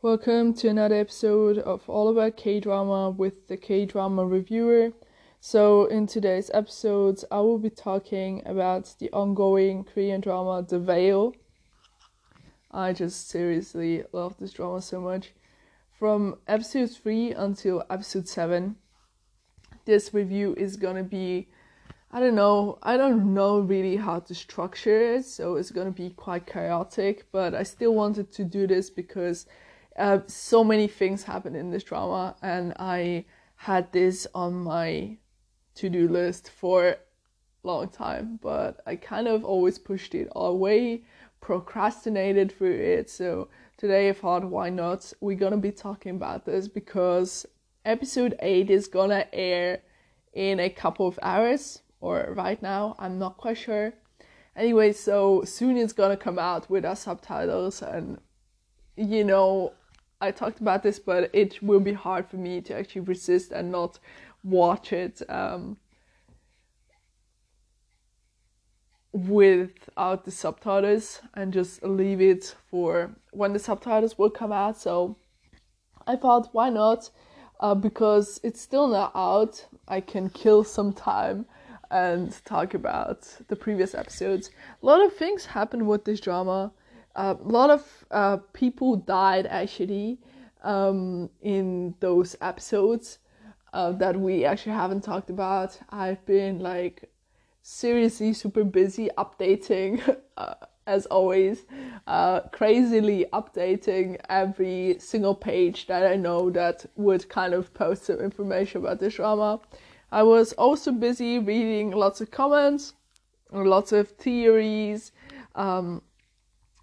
Welcome to another episode of All About K Drama with the K Drama Reviewer. So, in today's episode, I will be talking about the ongoing Korean drama The Veil. I just seriously love this drama so much. From episode 3 until episode 7, this review is gonna be I don't know. I don't know really how to structure it, so it's gonna be quite chaotic. But I still wanted to do this because uh, so many things happened in this drama, and I had this on my to-do list for a long time. But I kind of always pushed it away, procrastinated through it. So today I thought, why not? We're gonna be talking about this because episode eight is gonna air in a couple of hours or right now, I'm not quite sure. Anyway, so soon it's gonna come out with our subtitles, and you know, I talked about this, but it will be hard for me to actually resist and not watch it um, without the subtitles and just leave it for when the subtitles will come out. So I thought, why not? Uh, because it's still not out, I can kill some time and talk about the previous episodes. A lot of things happened with this drama. A lot of uh, people died actually um, in those episodes uh, that we actually haven't talked about. I've been like seriously super busy updating, uh, as always, uh, crazily updating every single page that I know that would kind of post some information about this drama. I was also busy reading lots of comments, lots of theories. Um,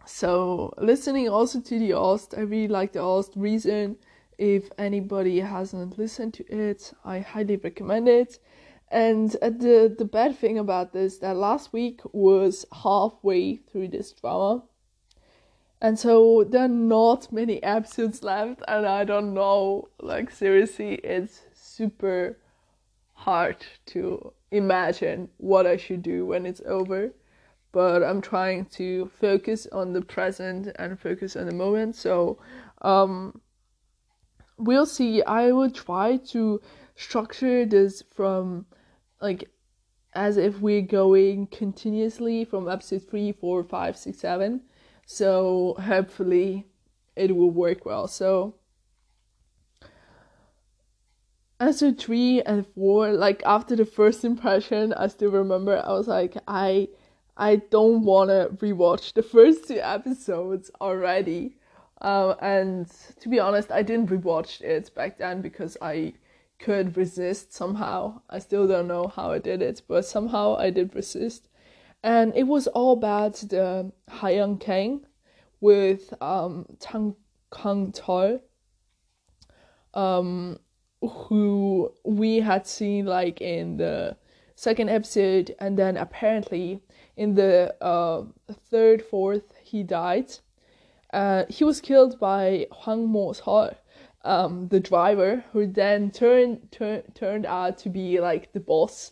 so listening also to the Ost, I really like the Ost reason. If anybody hasn't listened to it, I highly recommend it. And uh, the the bad thing about this that last week was halfway through this drama, and so there are not many episodes left, and I don't know. Like seriously, it's super hard to imagine what I should do when it's over. But I'm trying to focus on the present and focus on the moment. So um, we'll see. I will try to structure this from like as if we're going continuously from episode three, four, five, six, seven. So hopefully it will work well. So episode three and four, like after the first impression, I still remember I was like, I I don't wanna rewatch the first two episodes already. Um, and to be honest, I didn't rewatch it back then because I could resist somehow. I still don't know how I did it, but somehow I did resist. And it was all about the Hyun Kang with um Tang Kang Chol. Um, who we had seen like in the second episode, and then apparently in the uh, third, fourth, he died. Uh, he was killed by Hwang Mo Sol, um, the driver, who then turned tur- turned out to be like the boss.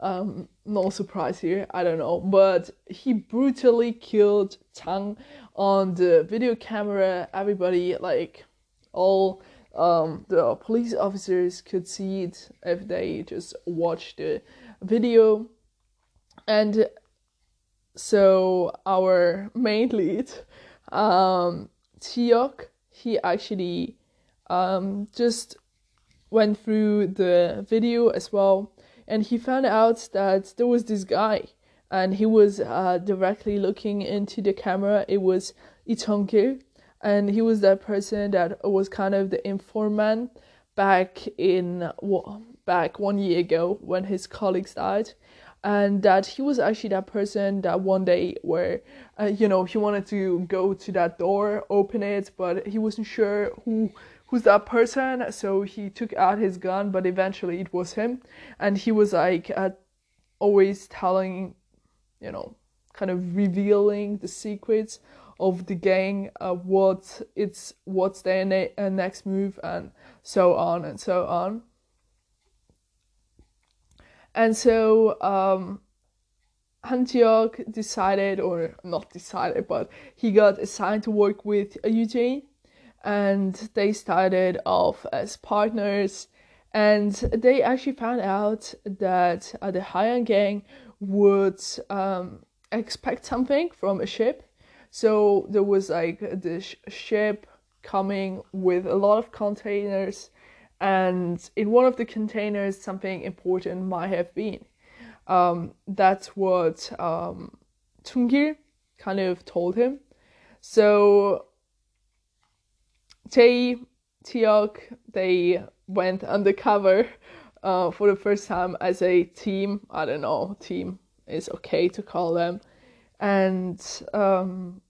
Um, no surprise here, I don't know, but he brutally killed Tang on the video camera. Everybody like all um, the police officers could see it if they just watched the video. And so our main lead, um, Chiok, he actually um, just went through the video as well, and he found out that there was this guy, and he was uh, directly looking into the camera. It was Ichongil, and he was that person that was kind of the informant back in back one year ago when his colleagues died and that he was actually that person that one day where uh, you know he wanted to go to that door open it but he wasn't sure who who's that person so he took out his gun but eventually it was him and he was like uh, always telling you know kind of revealing the secrets of the gang, uh, what it's what's their uh, next move, and so on and so on. And so um, Hantiok decided, or not decided, but he got assigned to work with Eugene, and they started off as partners. And they actually found out that uh, the Haiyan gang would um, expect something from a ship. So there was like this ship coming with a lot of containers, and in one of the containers, something important might have been. Um, that's what um, Chungil kind of told him. So Tae, Teok, they went undercover uh, for the first time as a team. I don't know, team is okay to call them. And um,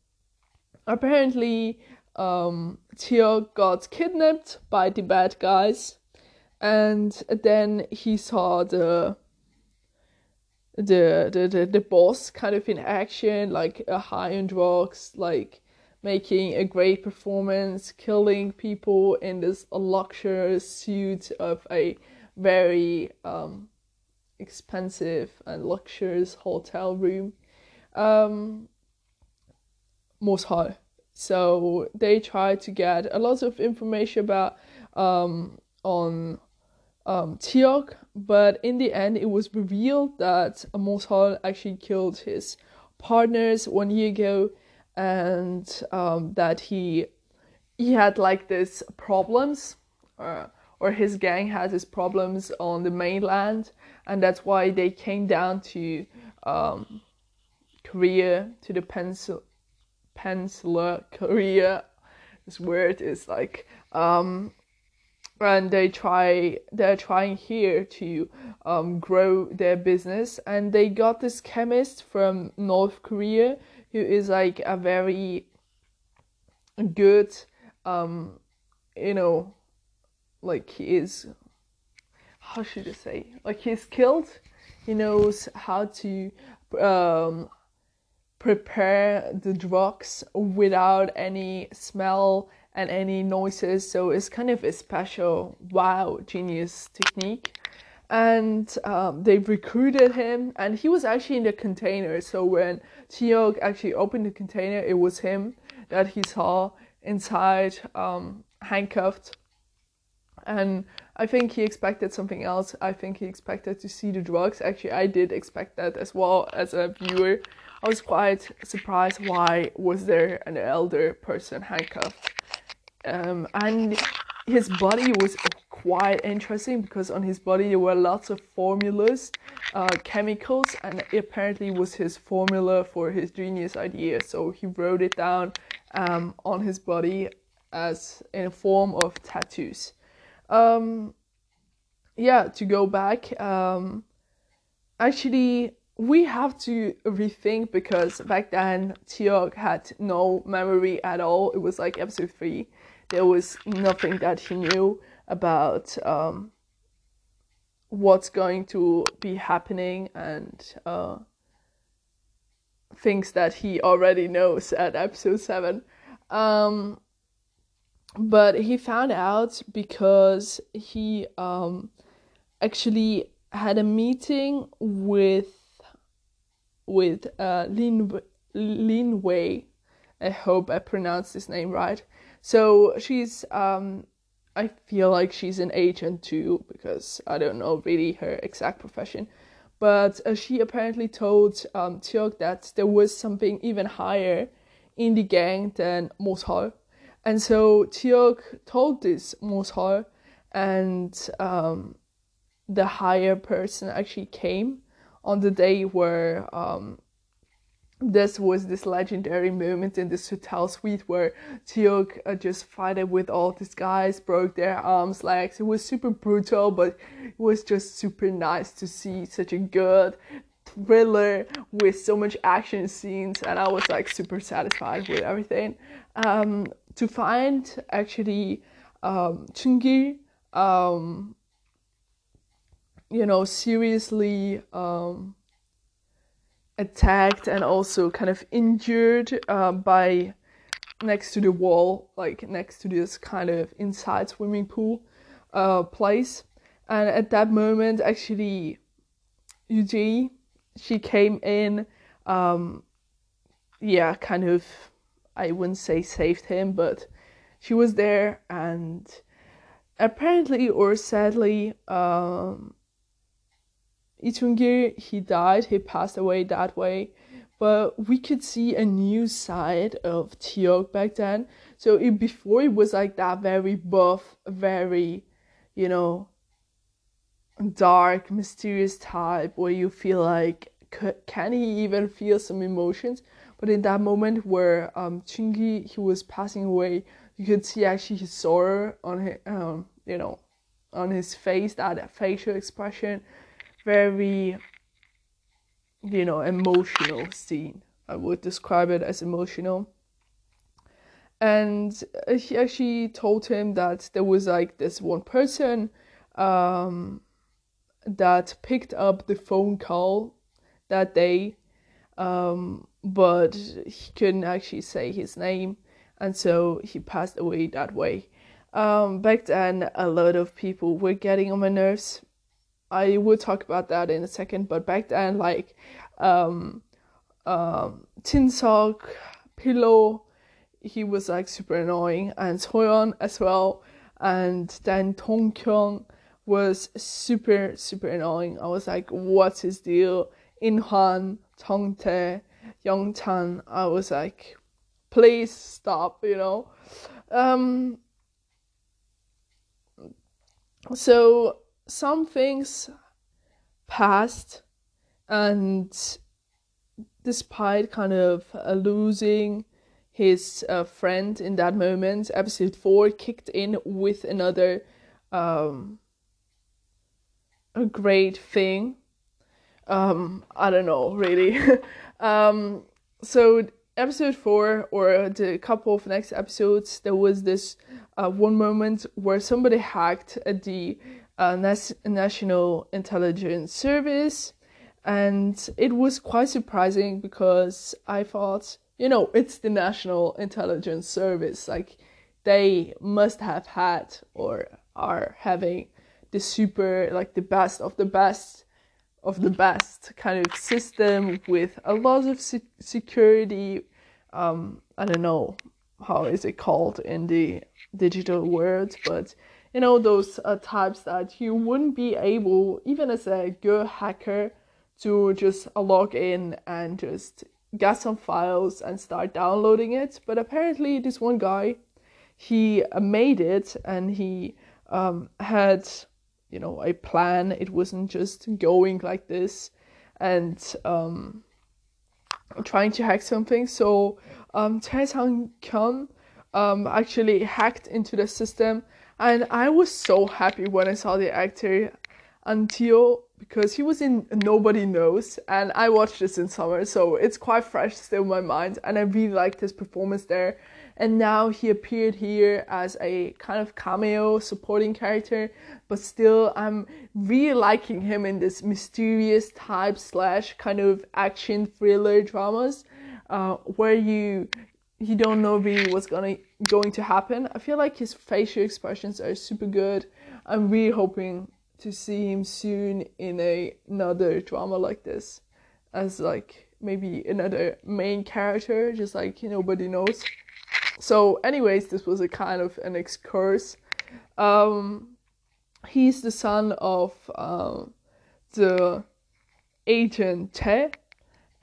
apparently, um, Teok got kidnapped by the bad guys, and then he saw the the the the, the boss kind of in action, like a high on drugs, like making a great performance, killing people in this luxurious suit of a very um, expensive and luxurious hotel room. Um, Moshal. So they tried to get a lot of information about um, on um, Teok, but in the end, it was revealed that Moshal actually killed his partners one year ago, and um, that he he had like this problems, uh, or his gang had his problems on the mainland, and that's why they came down to um, Korea to the pencil Peninsula Korea. This word is like um, and they try they're trying here to um, grow their business. And they got this chemist from north korea who is like a very good um, you know like he is how should i say? Like he's skilled. He knows how to um, prepare the drugs without any smell and any noises. So it's kind of a special, wow, genius technique. And um, they recruited him, and he was actually in the container. So when Teok actually opened the container, it was him that he saw inside, um, handcuffed. And I think he expected something else. I think he expected to see the drugs. Actually, I did expect that as well as a viewer. I was quite surprised why was there an elder person handcuffed um, and his body was quite interesting because on his body there were lots of formulas, uh, chemicals, and apparently was his formula for his genius idea. So he wrote it down um, on his body as in a form of tattoos. Um, yeah, to go back, um, actually, we have to rethink because back then Teok had no memory at all. It was like episode three there was nothing that he knew about um, what's going to be happening and uh, things that he already knows at episode 7. Um, but he found out because he um, actually had a meeting with with uh, Lin Lin Wei. I hope I pronounced his name right. So she's um I feel like she's an agent too because I don't know really her exact profession. But uh, she apparently told um, that there was something even higher in the gang than Moshal. And so Teok told this Moshal, and um, the higher person actually came on the day where um, this was this legendary moment in this hotel suite where Teok uh, just fought with all these guys, broke their arms, legs. It was super brutal, but it was just super nice to see such a good thriller with so much action scenes, and I was like super satisfied with everything. Um, to find actually um, Chungi, um, you know, seriously. Um, attacked and also kind of injured uh, by next to the wall, like next to this kind of inside swimming pool uh, place. And at that moment, actually, Yuji, she came in, um, yeah, kind of, I wouldn't say saved him, but she was there, and apparently or sadly, um, Itungir he died. He passed away that way, but we could see a new side of Teok back then. So it, before it was like that very buff, very, you know, dark, mysterious type where you feel like can he even feel some emotions? But in that moment where um Chungi he was passing away, you could see actually his sorrow on his um you know on his face, that facial expression, very you know emotional scene. I would describe it as emotional. And she actually told him that there was like this one person um, that picked up the phone call that day, um, but he couldn't actually say his name, and so he passed away that way. Um, back then, a lot of people were getting on my nerves. I will talk about that in a second, but back then, like, um, um, Tinsok, Pillow, he was like super annoying, and Soyeon as well, and then Tong Kyung was super super annoying. I was like, what's his deal? Inhan, Young Youngchan. I was like, please stop, you know. Um, so some things passed, and despite kind of uh, losing his uh, friend in that moment, episode four kicked in with another um, a great thing. Um, I don't know really. um, so episode four or the couple of next episodes, there was this uh, one moment where somebody hacked the uh, Nas- National Intelligence Service, and it was quite surprising because I thought, you know, it's the National Intelligence Service, like they must have had or are having the super like the best of the best of the best kind of system with a lot of se- security um i don't know how is it called in the digital world but you know those uh, types that you wouldn't be able even as a good hacker to just log in and just get some files and start downloading it. But apparently this one guy he made it and he um, had you know a plan. It wasn't just going like this and um, trying to hack something. So um Tae Sang Kyun um actually hacked into the system and I was so happy when I saw the actor until because he was in Nobody Knows and I watched this in summer so it's quite fresh still in my mind and I really liked his performance there. And now he appeared here as a kind of cameo supporting character but still i'm really liking him in this mysterious type slash kind of action thriller dramas uh, where you you don't know really what's gonna going to happen. I feel like his facial expressions are super good. I'm really hoping to see him soon in a, another drama like this as like maybe another main character just like nobody knows. So, anyways, this was a kind of an excursus. Um, he's the son of um, the agent Te,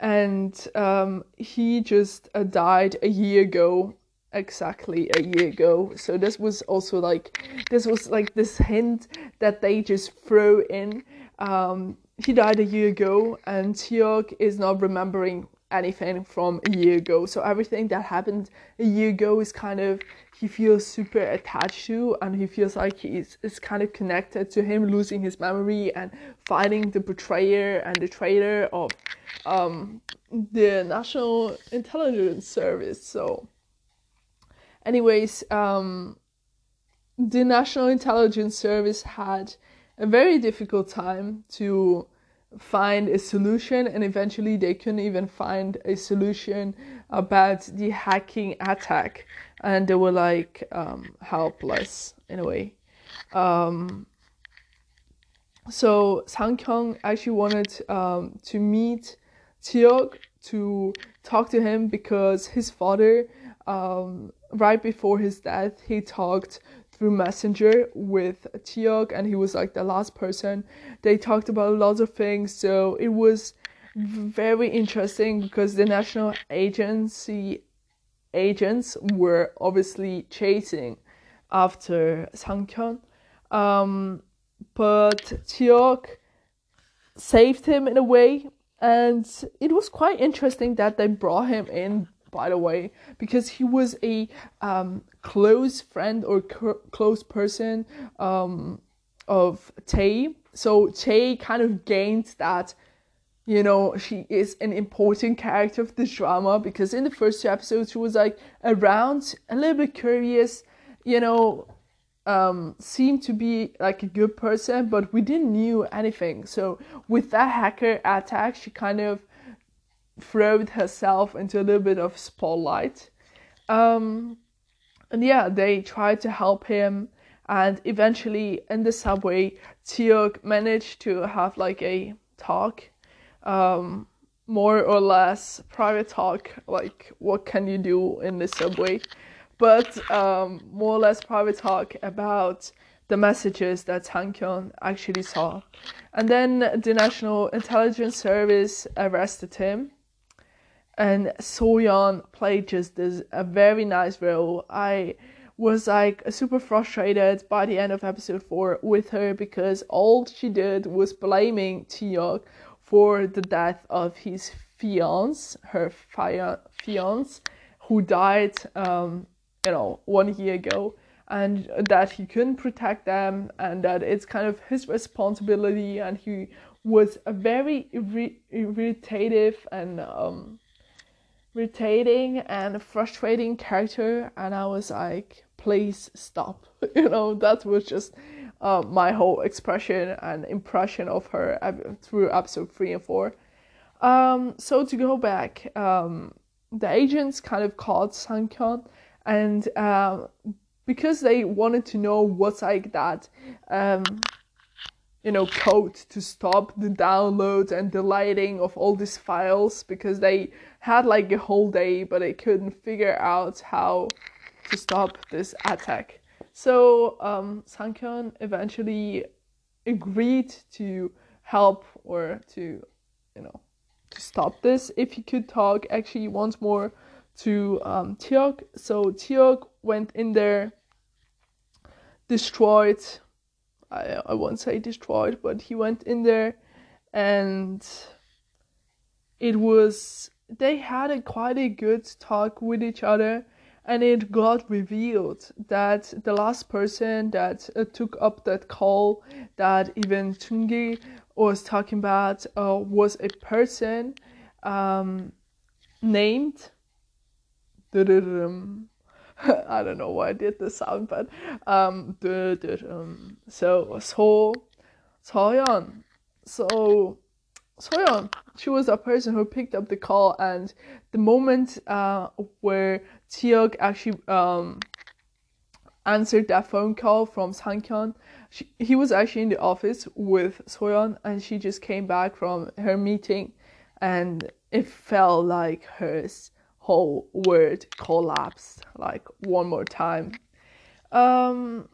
and um, he just uh, died a year ago exactly a year ago so this was also like this was like this hint that they just throw in um he died a year ago and Tiok is not remembering anything from a year ago. So everything that happened a year ago is kind of he feels super attached to and he feels like he's is kind of connected to him losing his memory and finding the betrayer and the traitor of um, the National Intelligence Service. So anyways, um, the National Intelligence Service had a very difficult time to find a solution and eventually they couldn't even find a solution about the hacking attack. And they were like um, helpless. In a way um, so sang kyung actually wanted um, to meet Teok to talk to him because his father um, right before his death, he talked through Messenger with Teok, and he was like the last person. They talked about lots of things, so it was very interesting because the national agency agents were obviously chasing after Sang Um, but Teok saved him in a way, and it was quite interesting that they brought him in. By the way, because he was a um, close friend or close person um, of Tay, so Tay kind of gained that you know, she is an important character of this drama because in the first two episodes she was like around, a little bit curious, you know, um, seemed to be like a good person, but we didn't knew anything. So with that hacker attack, she kind of throwed herself into a little bit of spotlight. Um, and yeah, they tried to help him, and eventually in the subway, Teok managed to have like a talk um, more or less private talk, like what can you do in the subway, but um, more or less private talk about the messages that Sang actually saw. And then the National Intelligence Service arrested him. And Soyeon played just this a very nice role. I was like super frustrated by the end of episode four with her because all she did was blaming Teok for the death of his fiance, her fiance, who died, um, you know, one year ago, and that he couldn't protect them, and that it's kind of his responsibility, and he was a very irri- irritative and um, irritating and frustrating character, and I was like, please stop, you know, that was just uh, my whole expression and impression of her through episode three and four. Um, so to go back, um, the agents kind of called Sankyun, and uh, because they wanted to know what's like that, um, you know, code to stop the download and the lighting of all these files, because they had like a whole day, but they couldn't figure out how to stop this attack. So um, Sankyun eventually agreed to help or to, you know, to stop this if he could talk actually once more to um, Teok. So Teok went in there, destroyed. I I won't say destroyed, but he went in there, and it was they had a quite a good talk with each other and it got revealed that the last person that uh, took up that call that even Chungi was talking about uh, was a person um, named I don't know why I did this sound, but um, so So Soyeon. So Soyeon, she was a person who picked up the call, and the moment uh, where Teok actually um, answered that phone call from Sankyun, he was actually in the office with Soyeon, and she just came back from her meeting, and it felt like her whole world collapsed like one more time. Um,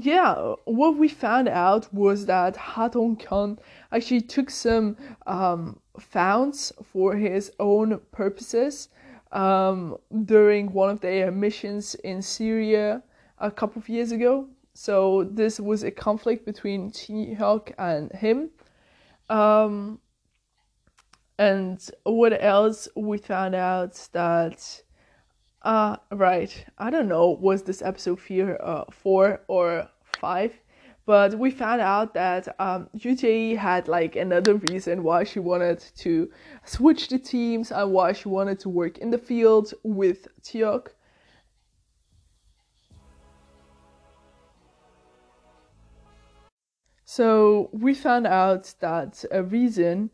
yeah, what we found out was that Ha Khan actually took some um, founds for his own purposes um, during one of their missions in Syria a couple of years ago. So this was a conflict between Hyuk and him. Um, and what else we found out that uh, right. I don't know, was this episode fear, uh, four or five? But we found out that um, had like another reason why she wanted to switch the teams and why she wanted to work in the field with Tiok. So we found out that a reason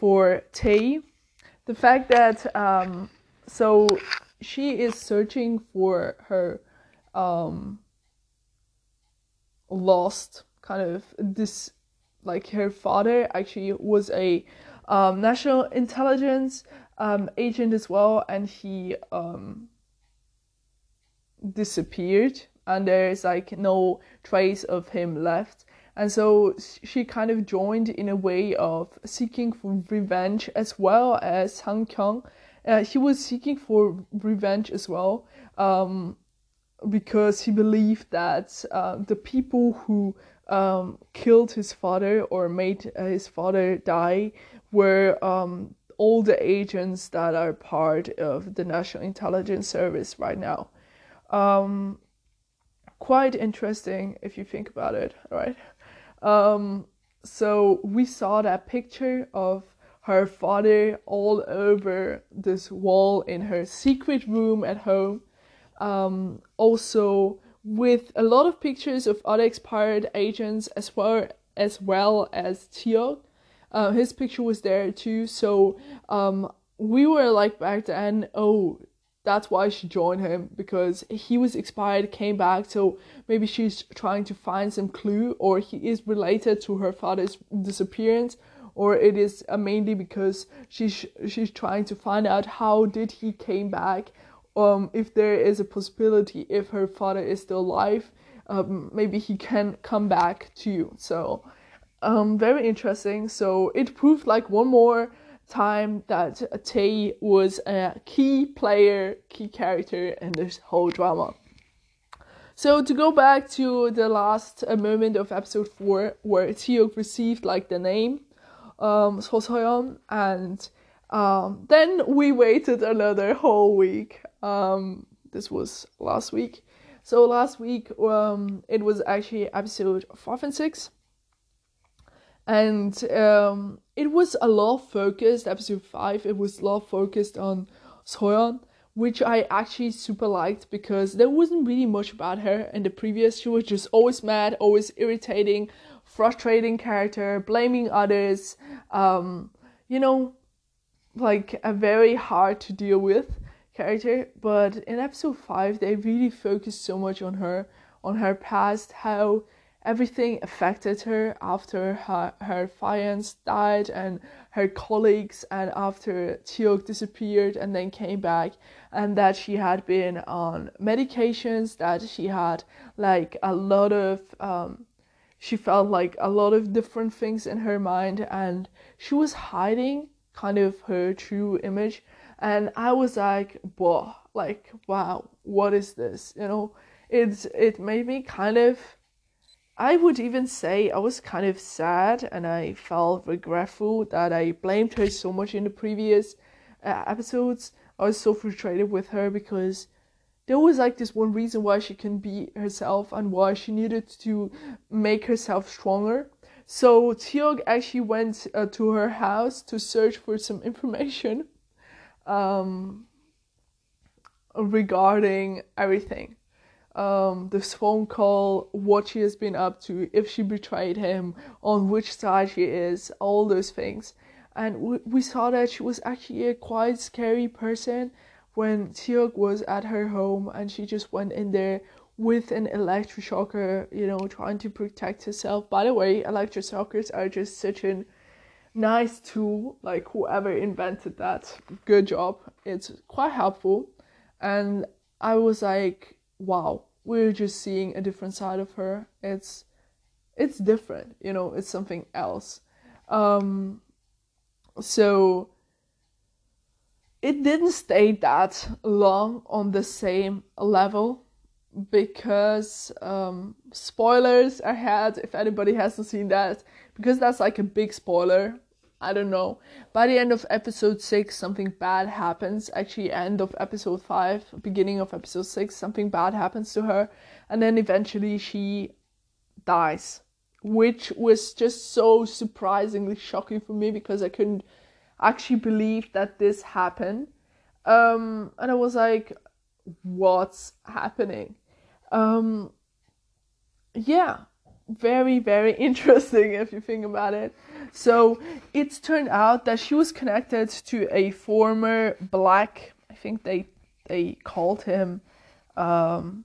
for Tay, the fact that um, so she is searching for her um, lost kind of this like her father actually was a um, national intelligence um, agent as well and he um, disappeared and there's like no trace of him left. And so she kind of joined in a way of seeking for revenge as well as Han Kyung. Uh, he was seeking for revenge as well um, because he believed that uh, the people who um, killed his father or made uh, his father die were um, all the agents that are part of the National Intelligence Service right now. Um, quite interesting if you think about it, right? Um, so we saw that picture of her father all over this wall in her secret room at home. Um, also, with a lot of pictures of other expired agents as well as well as Teok. Uh, his picture was there too. So um, we were like back then, oh, that's why she joined him because he was expired, came back. So maybe she's trying to find some clue, or he is related to her father's disappearance, or it is uh, mainly because she's she's trying to find out how did he came back. Um, if there is a possibility, if her father is still alive, um, maybe he can come back to you So, um, very interesting. So it proved like one more time that Tae was a key player, key character in this whole drama. So to go back to the last uh, moment of episode four, where Teok received like the name, um, So and um, then we waited another whole week. Um, this was last week. So last week, um, it was actually episode five and six and um, it was a lot focused. Episode five, it was a lot focused on Soyeon, which I actually super liked because there wasn't really much about her in the previous. She was just always mad, always irritating, frustrating character, blaming others. Um, you know, like a very hard to deal with character. But in episode five, they really focused so much on her, on her past, how everything affected her after her, her fiance died and her colleagues and after Teok disappeared and then came back and that she had been on medications that she had like a lot of um, she felt like a lot of different things in her mind and she was hiding kind of her true image and I was like whoa like wow what is this? You know it's it made me kind of I would even say I was kind of sad and I felt regretful that I blamed her so much in the previous uh, episodes. I was so frustrated with her because there was like this one reason why she can be herself and why she needed to make herself stronger. So Teok actually went uh, to her house to search for some information um, regarding everything um, this phone call, what she has been up to, if she betrayed him, on which side she is, all those things. And we, we saw that she was actually a quite scary person when Teok was at her home and she just went in there with an electroshocker, you know, trying to protect herself. By the way, electroshockers are just such a nice tool. Like whoever invented that, good job. It's quite helpful. And I was like, wow, we're just seeing a different side of her. It's it's different, you know, it's something else. Um so it didn't stay that long on the same level because um spoilers ahead if anybody hasn't seen that because that's like a big spoiler I don't know. By the end of episode 6, something bad happens. Actually, end of episode 5, beginning of episode 6, something bad happens to her. And then eventually she dies. Which was just so surprisingly shocking for me because I couldn't actually believe that this happened. Um, and I was like, what's happening? Um, yeah, very, very interesting if you think about it. So it's turned out that she was connected to a former black, I think they they called him um,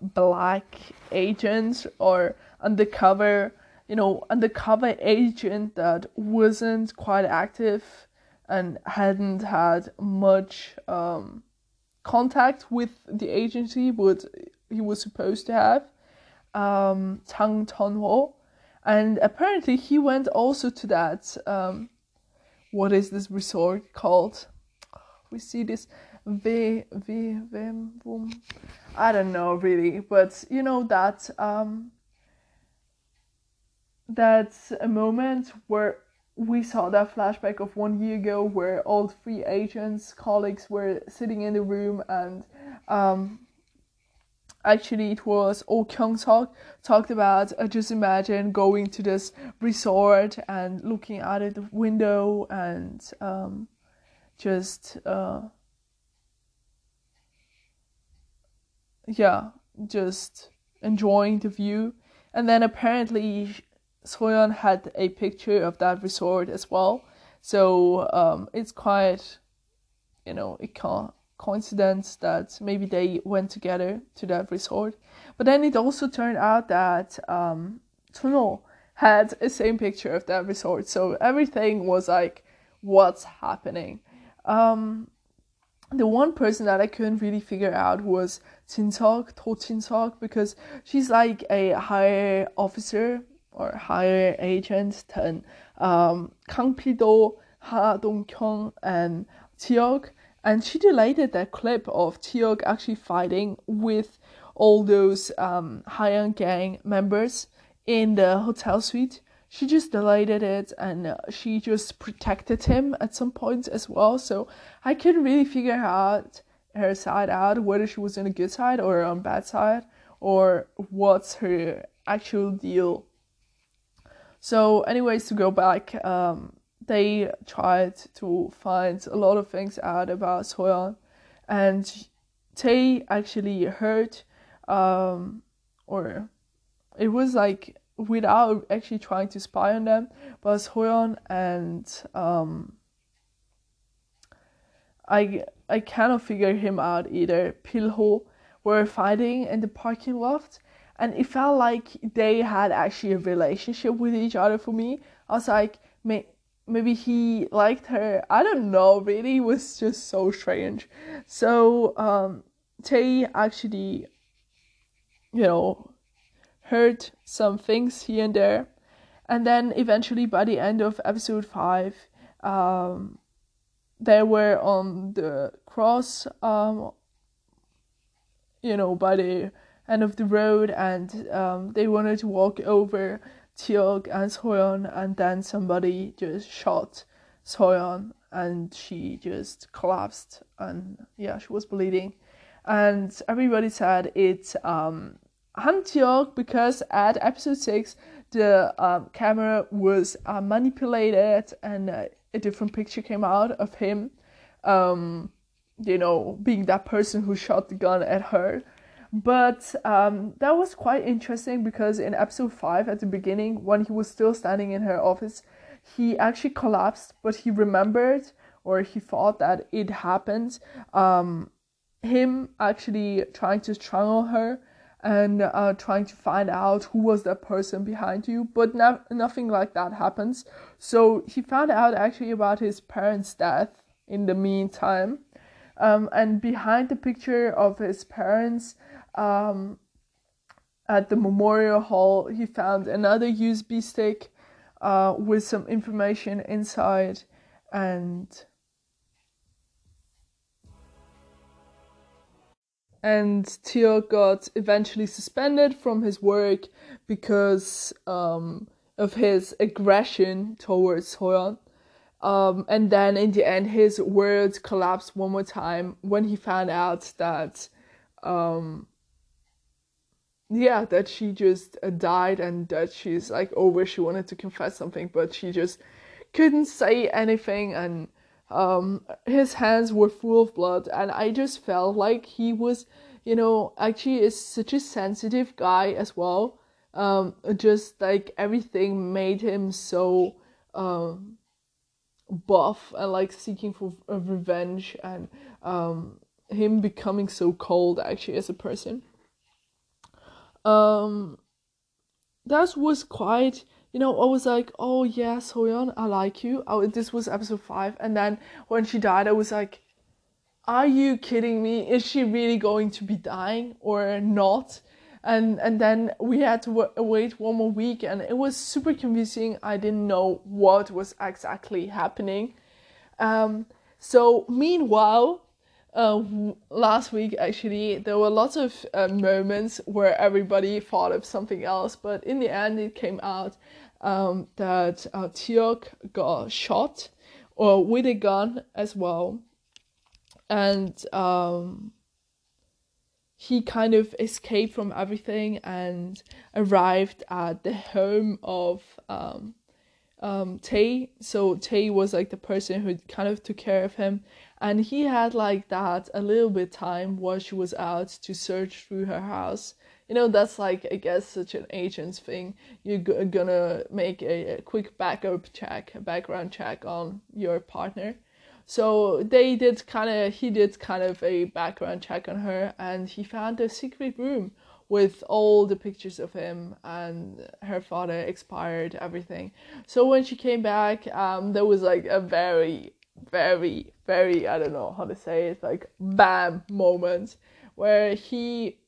black agent or undercover, you know, undercover agent that wasn't quite active and hadn't had much um, contact with the agency what he was supposed to have, um, Tang Tonho, and apparently he went also to that. Um, what is this resort called? We see this V V Vim I don't know really, but you know that um, that's a moment where we saw that flashback of one year ago where all three agents colleagues were sitting in the room and um, actually it was Oh Kyung talk talked about uh, just imagine going to this resort and looking out of the window and um, just uh, yeah just enjoying the view and then apparently Soyeon had a picture of that resort as well. So um, it's quite, you know, a coincidence that maybe they went together to that resort. But then it also turned out that um, Tuno had the same picture of that resort. So everything was like, what's happening? Um, the one person that I couldn't really figure out was Chinsok, To because she's like a higher officer or higher agent than um, Kang Pido, Ha Dong Kyung, and Tiok. And she deleted that clip of Tiok actually fighting with all those um, gang members in the hotel suite. She just deleted it and uh, she just protected him at some point as well. So I couldn't really figure out her side out, whether she was on a good side or on bad side, or what's her actual deal so, anyways, to go back, um, they tried to find a lot of things out about Soyeon, and they actually heard, um, or it was like without actually trying to spy on them, but Soyeon and um, I I cannot figure him out either. Pilho were fighting in the parking lot and it felt like they had actually a relationship with each other for me. I was like, may- maybe he liked her. I don't know. Really, it was just so strange. So um, Tae actually, you know, heard some things here and there, and then eventually by the end of episode five, um, they were on the cross. Um, you know, by the end of the road and um, they wanted to walk over Tiok and Soyeon and then somebody just shot Soyeon and she just collapsed and yeah she was bleeding. And everybody said it's um Han Tiok because at episode 6 the um, camera was uh, manipulated and uh, a different picture came out of him um you know being that person who shot the gun at her but um, that was quite interesting because in episode 5 at the beginning, when he was still standing in her office, he actually collapsed, but he remembered or he thought that it happened. Um, him actually trying to strangle her and uh, trying to find out who was that person behind you, but no- nothing like that happens. So he found out actually about his parents' death in the meantime. Um, and behind the picture of his parents, um, at the memorial hall, he found another USB stick uh, with some information inside, and and Teo got eventually suspended from his work because um, of his aggression towards Soyeon. Um, and then in the end, his world collapsed one more time when he found out that um, yeah that she just uh, died and that she's like over she wanted to confess something but she just couldn't say anything and um his hands were full of blood and i just felt like he was you know actually is such a sensitive guy as well. Um just like everything made him so um buff and like seeking for revenge and um him becoming so cold actually as a person um that was quite you know i was like oh yeah soyeon i like you oh this was episode five and then when she died i was like are you kidding me? Is she really going to be dying or not? And and then we had to w- wait one more week, and it was super confusing. I didn't know what was exactly happening. Um, so meanwhile, uh, last week actually there were lots of uh, moments where everybody thought of something else, but in the end it came out um, that uh, Teok got shot or with a gun as well and um, he kind of escaped from everything and arrived at the home of um, um, Tay. So Tay was like the person who kind of took care of him, and he had like that a little bit time while she was out to search through her house. You know, that's like I guess such an agent's thing. You're g- gonna make a, a quick backup check, a background check on your partner so they did kind of, he did kind of a background check on her, and he found a secret room with all the pictures of him and her father expired everything. So when she came back, um, there was like a very, very, very I don't know how to say it, like bam moment where he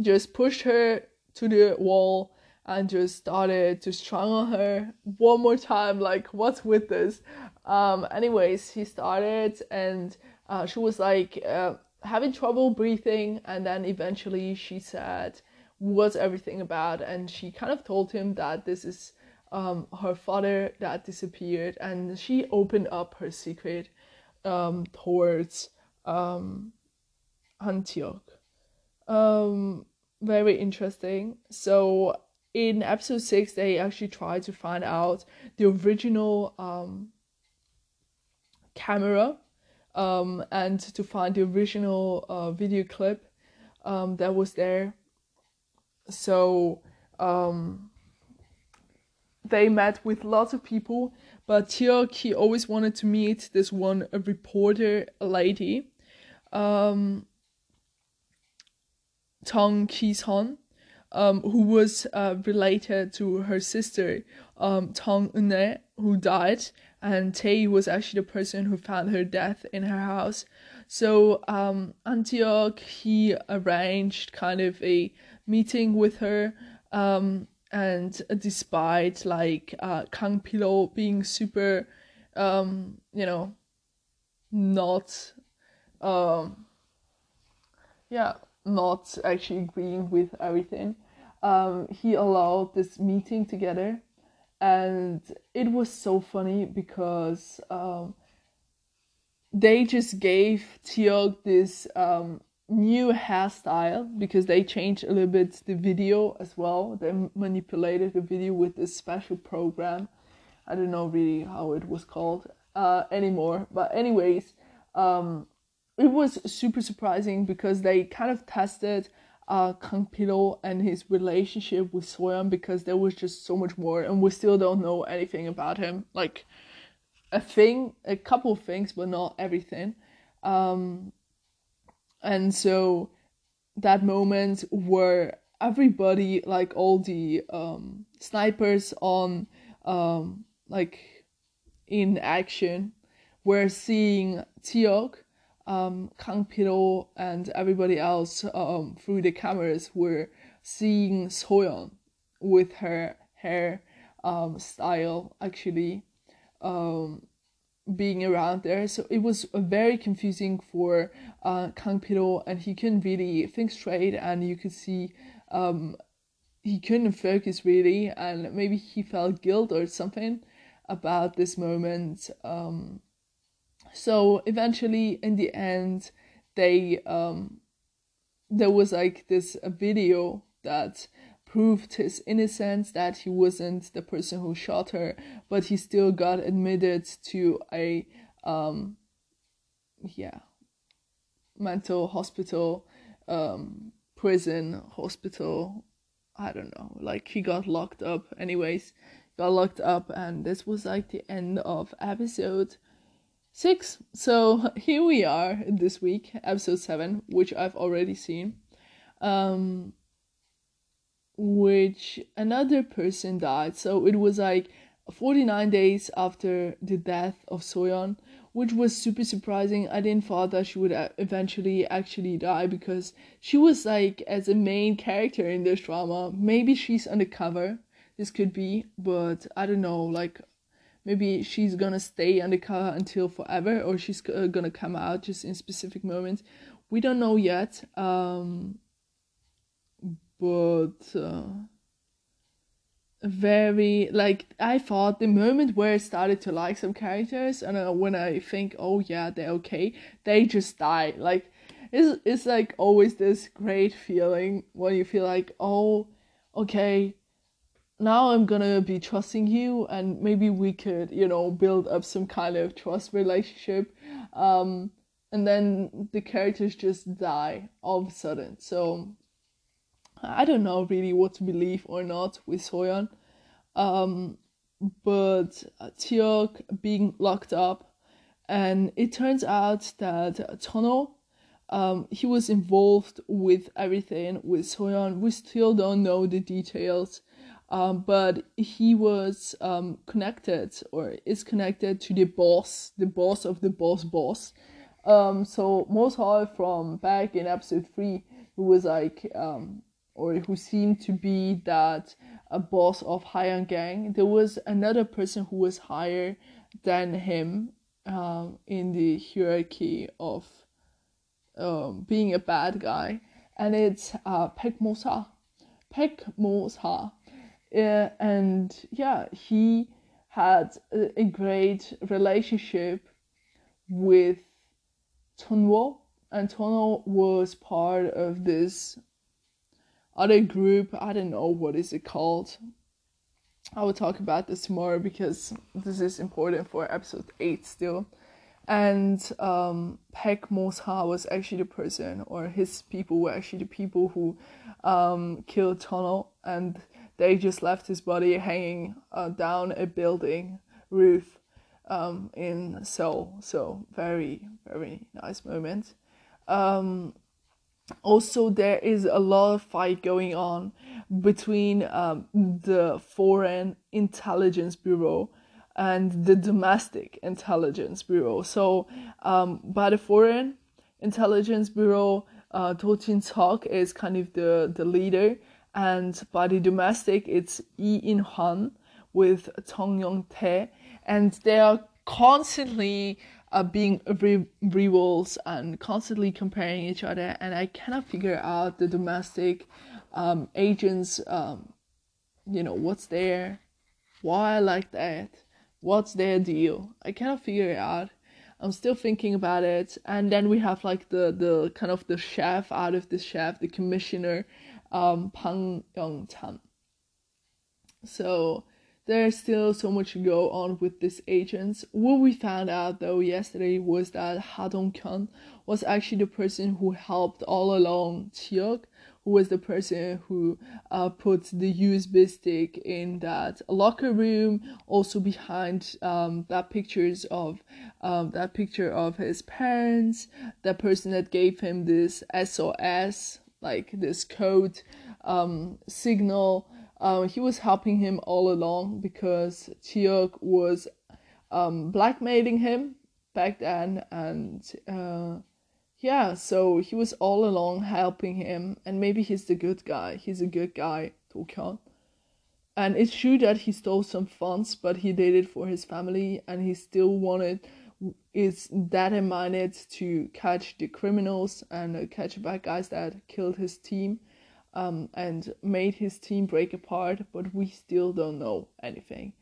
just pushed her to the wall and just started to strangle her one more time. Like, what's with this? Um, anyways, he started and uh, she was like uh, having trouble breathing, and then eventually she said, What's everything about? And she kind of told him that this is um, her father that disappeared, and she opened up her secret um, towards um, Antioch. Um, very interesting. So in episode six, they actually try to find out the original um, camera um, and to find the original uh, video clip that was there. So um, they met with lots of people, but he always wanted to meet this one a reporter lady, um, Tong Ki Son, um, who was uh, related to her sister um, Tong Une, who died, and Tay was actually the person who found her death in her house. So um, Antioch he arranged kind of a meeting with her, um, and despite like uh, Kang Pilo being super, um, you know, not, um, yeah, not actually agreeing with everything, um, he allowed this meeting together. And it was so funny because um, they just gave Teok this um, new hairstyle because they changed a little bit the video as well. They manipulated the video with this special program. I don't know really how it was called uh, anymore, but anyways, um, it was super surprising because they kind of tested uh, Kang Pilo and his relationship with Soyeon because there was just so much more, and we still don't know anything about him. Like a thing, a couple of things, but not everything. Um, and so that moment where everybody, like all the um, snipers on, um, like in action, were seeing Teok um, Kang Pilo and everybody else um, through the cameras were seeing Soyeon with her hair um, style actually. Um, being around there. So it was very confusing for uh, Kang Pilo and he couldn't really think straight and you could see um, he couldn't focus really and maybe he felt guilt or something about this moment. Um, so eventually in the end they um there was like this video that proved his innocence that he wasn't the person who shot her but he still got admitted to a um yeah mental hospital um prison hospital i don't know like he got locked up anyways got locked up and this was like the end of episode six. So here we are this week, episode seven, which I've already seen. Um, which another person died. So it was like 49 days after the death of Soyeon, which was super surprising. I didn't thought that she would uh, eventually actually die because she was like as a main character in this drama. Maybe she's undercover. This could be, but I don't know. Like maybe she's gonna stay undercover until forever, or she's uh, gonna come out just in specific moments. We don't know yet. Um, but. Uh, very like I thought the moment where I started to like some characters and uh, when I think oh yeah they're okay they just die like it's it's like always this great feeling when you feel like oh okay now I'm gonna be trusting you and maybe we could you know build up some kind of trust relationship um and then the characters just die all of a sudden so I don't know really what to believe or not with Soyeon. Um, but Teok being locked up, and it turns out that Tono, um, he was involved with everything with Soyeon. We still don't know the details, um, but he was um, connected or is connected to the boss, the boss of the boss boss. Um, so Moshol from back in episode three, who was like um, or who seemed to be that a boss of Hayan Gang. There was another person who was higher than him um, in the hierarchy of um, being a bad guy, and it's uh, Baek Mosa. Baek Mosa. Uh, and yeah, he had a, a great relationship with Tonwo, and Tonwo was part of this other group. I don't know what is it called. I will talk about this more because this is important for episode eight still. And um, Baek Mosha was actually the person, or his people were actually the people who um, killed Tono, and they just left his body hanging uh, down a building roof um, in Seoul. So very very nice moment. Um, also there is a lot of fight going on between um, the foreign intelligence bureau and the domestic intelligence bureau. So um, by the foreign intelligence bureau uh, Do Jin is kind of the, the leader and by the domestic it's Yi In Han with Tong Yong Tae and they are constantly being rivals and constantly comparing each other, and I cannot figure out the domestic um, agents. Um, you know what's there, why I like that, what's their deal. I cannot figure it out. I'm still thinking about it, and then we have like the the kind of the chef out of the chef, the commissioner, um, Pang Young Chan. So there's still so much to go on with these agents. What we found out though yesterday was that Ha Dong Kyun was actually the person who helped all along Chiok, who was the person who uh, put the USB stick in that locker room, also behind um, that pictures of um, that picture of his parents, that person that gave him this SOS, like this code um, signal um, he was helping him all along because Chiok was um, blackmailing him back then, and uh, yeah, so he was all along helping him, and maybe he's the good guy. He's a good guy, Tokyon. And it's true that he stole some funds, but he did it for his family, and he still wanted is determined to catch the criminals and uh, catch bad guys that killed his team um, and made his team break apart, but we still don't know anything.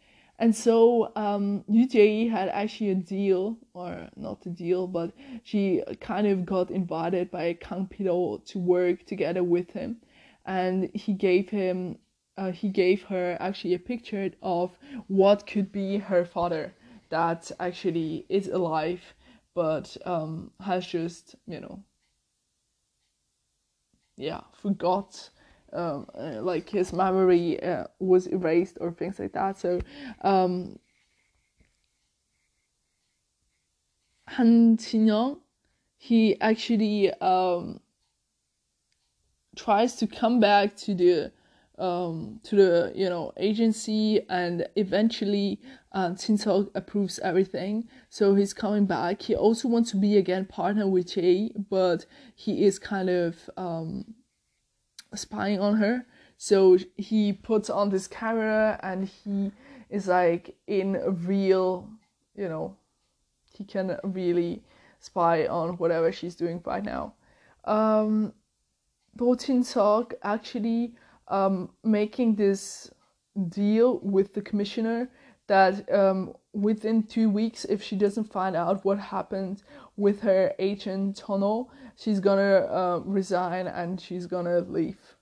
And so um, had actually a deal, or not a deal, but she kind of got invited by Kang Pilo to work together with him, and he gave him, uh, he gave her actually a picture of what could be her father that actually is alive, but um, has just you know yeah forgot um, uh, like his memory uh, was erased or things like that. So um, Han Qingyong he actually um, tries to come back to the um, to the you know agency, and eventually Seok approves everything. So he's coming back. He also wants to be again partner with Jay, but he is kind of um, spying on her. So he puts on this camera and he is like in real, you know, he can really spy on whatever she's doing right now. Um, Do Seok actually um, making this deal with the commissioner that um, within two weeks, if she doesn't find out what happened with her agent Tono, she's gonna uh, resign and she's gonna leave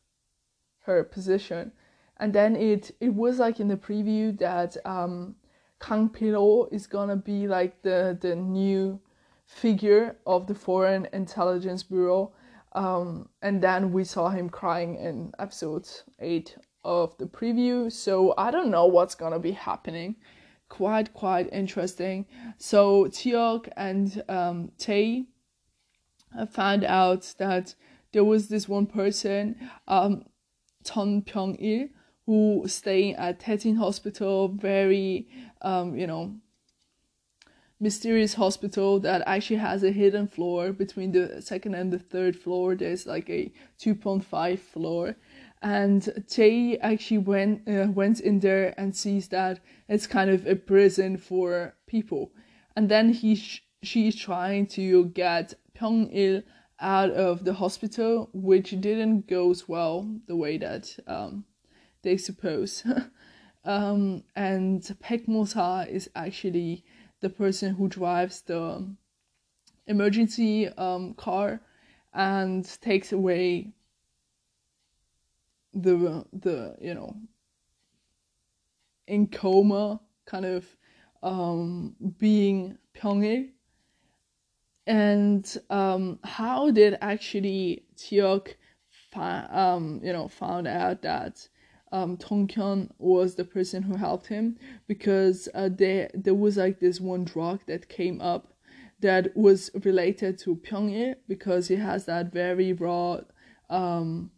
her position. And then it it was like in the preview that um, Kang Pilo is gonna be like the the new figure of the Foreign Intelligence Bureau. Um, and then we saw him crying in episode eight of the preview. So I don't know what's gonna be happening. Quite quite interesting. So Teok and um, Tae found out that there was this one person, um, Ton Pyong Il, who staying at Daejeon Hospital, very um, you know mysterious hospital that actually has a hidden floor between the second and the third floor. There's like a 2.5 floor, and Jay actually went uh, went in there and sees that it's kind of a prison for people, and then he sh- she's trying to get Pyong Il out of the hospital, which didn't goes well the way that um, they suppose. um, and Baek Mosa is actually the person who drives the emergency um, car and takes away the the you know in coma kind of um, being Pyongil and um, how did actually Teok fi- um, you know found out that um, Tongkyun was the person who helped him because uh, there there was like this one drug that came up that was related to Pyongil because he has that very raw um,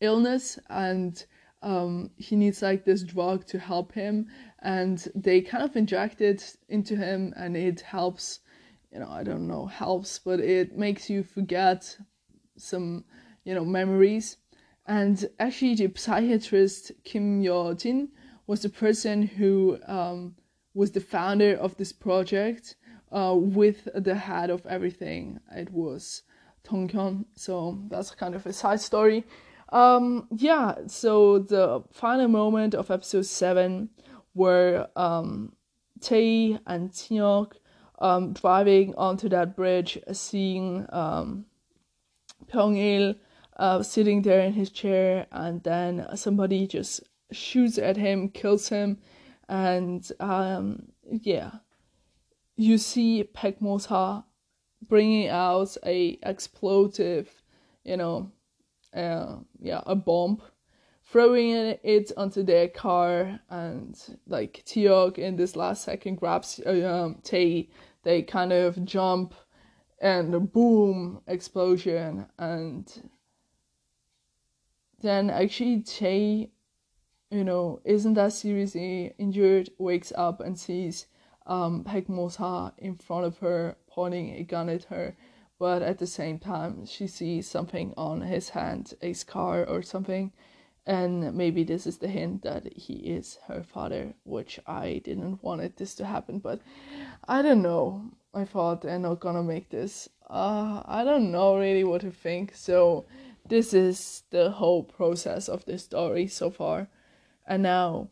illness and um, he needs like this drug to help him and they kind of inject it into him and it helps you know i don't know helps but it makes you forget some you know memories and actually the psychiatrist kim yo-jin was the person who um, was the founder of this project uh, with the head of everything it was Tongkyun. so that's kind of a side story um, yeah so the final moment of episode 7 were um, Tae and Seok um, driving onto that bridge, seeing um, Pyong-il uh, sitting there in his chair, and then somebody just shoots at him, kills him, and um, yeah, you see Baek Mosa bringing out a explosive, you know, uh, yeah, a bomb, throwing it onto their car, and like Teok in this last second grabs uh, um, Tae they kind of jump and boom explosion and then actually Jay, you know, isn't that seriously injured, wakes up and sees um Mosa in front of her pointing a gun at her, but at the same time she sees something on his hand, a scar or something, and maybe this is the hint that he is her father, which I didn't want it this to happen, but I don't know. I thought they're not gonna make this. Uh, I don't know really what to think. So, this is the whole process of this story so far, and now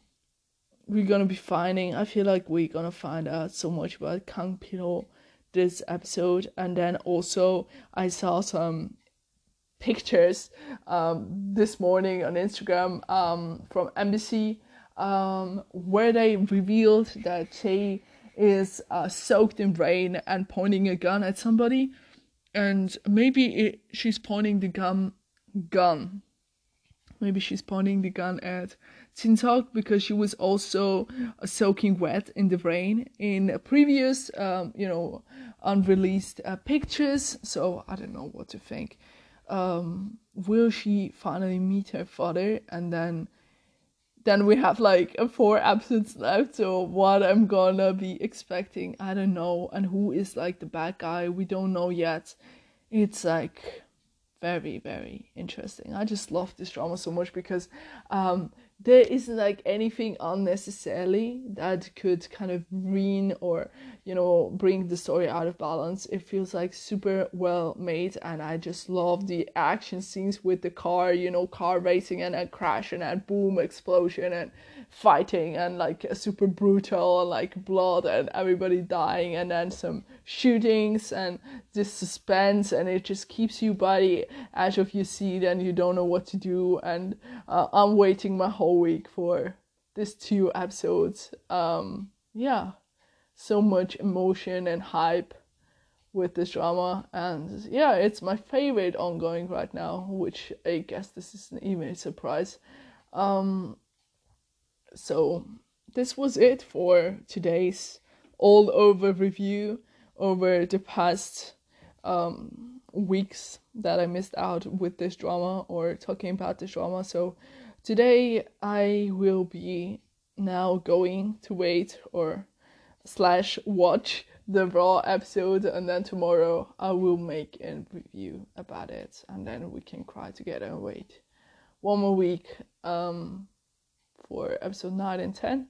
we're gonna be finding. I feel like we're gonna find out so much about Kang Pilo this episode, and then also I saw some pictures um, this morning on Instagram um, from MBC um, where they revealed that she is uh, soaked in rain and pointing a gun at somebody, and maybe it, she's pointing the gun gun. Maybe she's pointing the gun at Seok because she was also soaking wet in the rain in previous, um, you know, unreleased uh, pictures. So I don't know what to think. um, will she finally meet her father? And then then we have like four episodes left. So what I'm gonna be expecting, I don't know. And who is like the bad guy? We don't know yet. It's like very very interesting. I just love this drama so much because um, there isn't like anything unnecessarily that could kind of ruin or you know bring the story out of balance it feels like super well made and i just love the action scenes with the car you know car racing and a crash and a boom explosion and fighting and like super brutal like blood and everybody dying and then some shootings and this suspense and it just keeps you by the edge of your seat and you don't know what to do. And uh, i'm waiting my whole week for these two episodes. Um yeah. So much emotion and hype with this drama and yeah it's my favorite ongoing right now which i guess this isn't even a surprise. Um so this was it for today's all over review over the past um, weeks that I missed out with this drama or talking about this drama. So today I will be now going to wait or slash watch the raw episode and then tomorrow I will make a review about it and then we can cry together and wait one more week um for episode 9 and 10.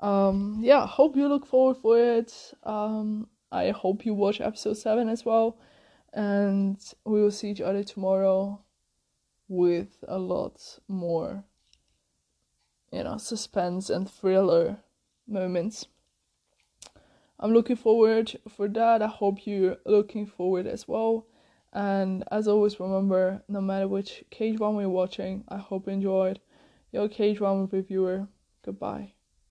Um, yeah, hope you look forward for it. Um, I hope you watch episode 7 as well. And we will see each other tomorrow with a lot more, you know, suspense and thriller moments. I'm looking forward for that. I hope you're looking forward as well. And as always, remember no matter which cage one we're watching, I hope you enjoyed. Your K drama reviewer. Goodbye.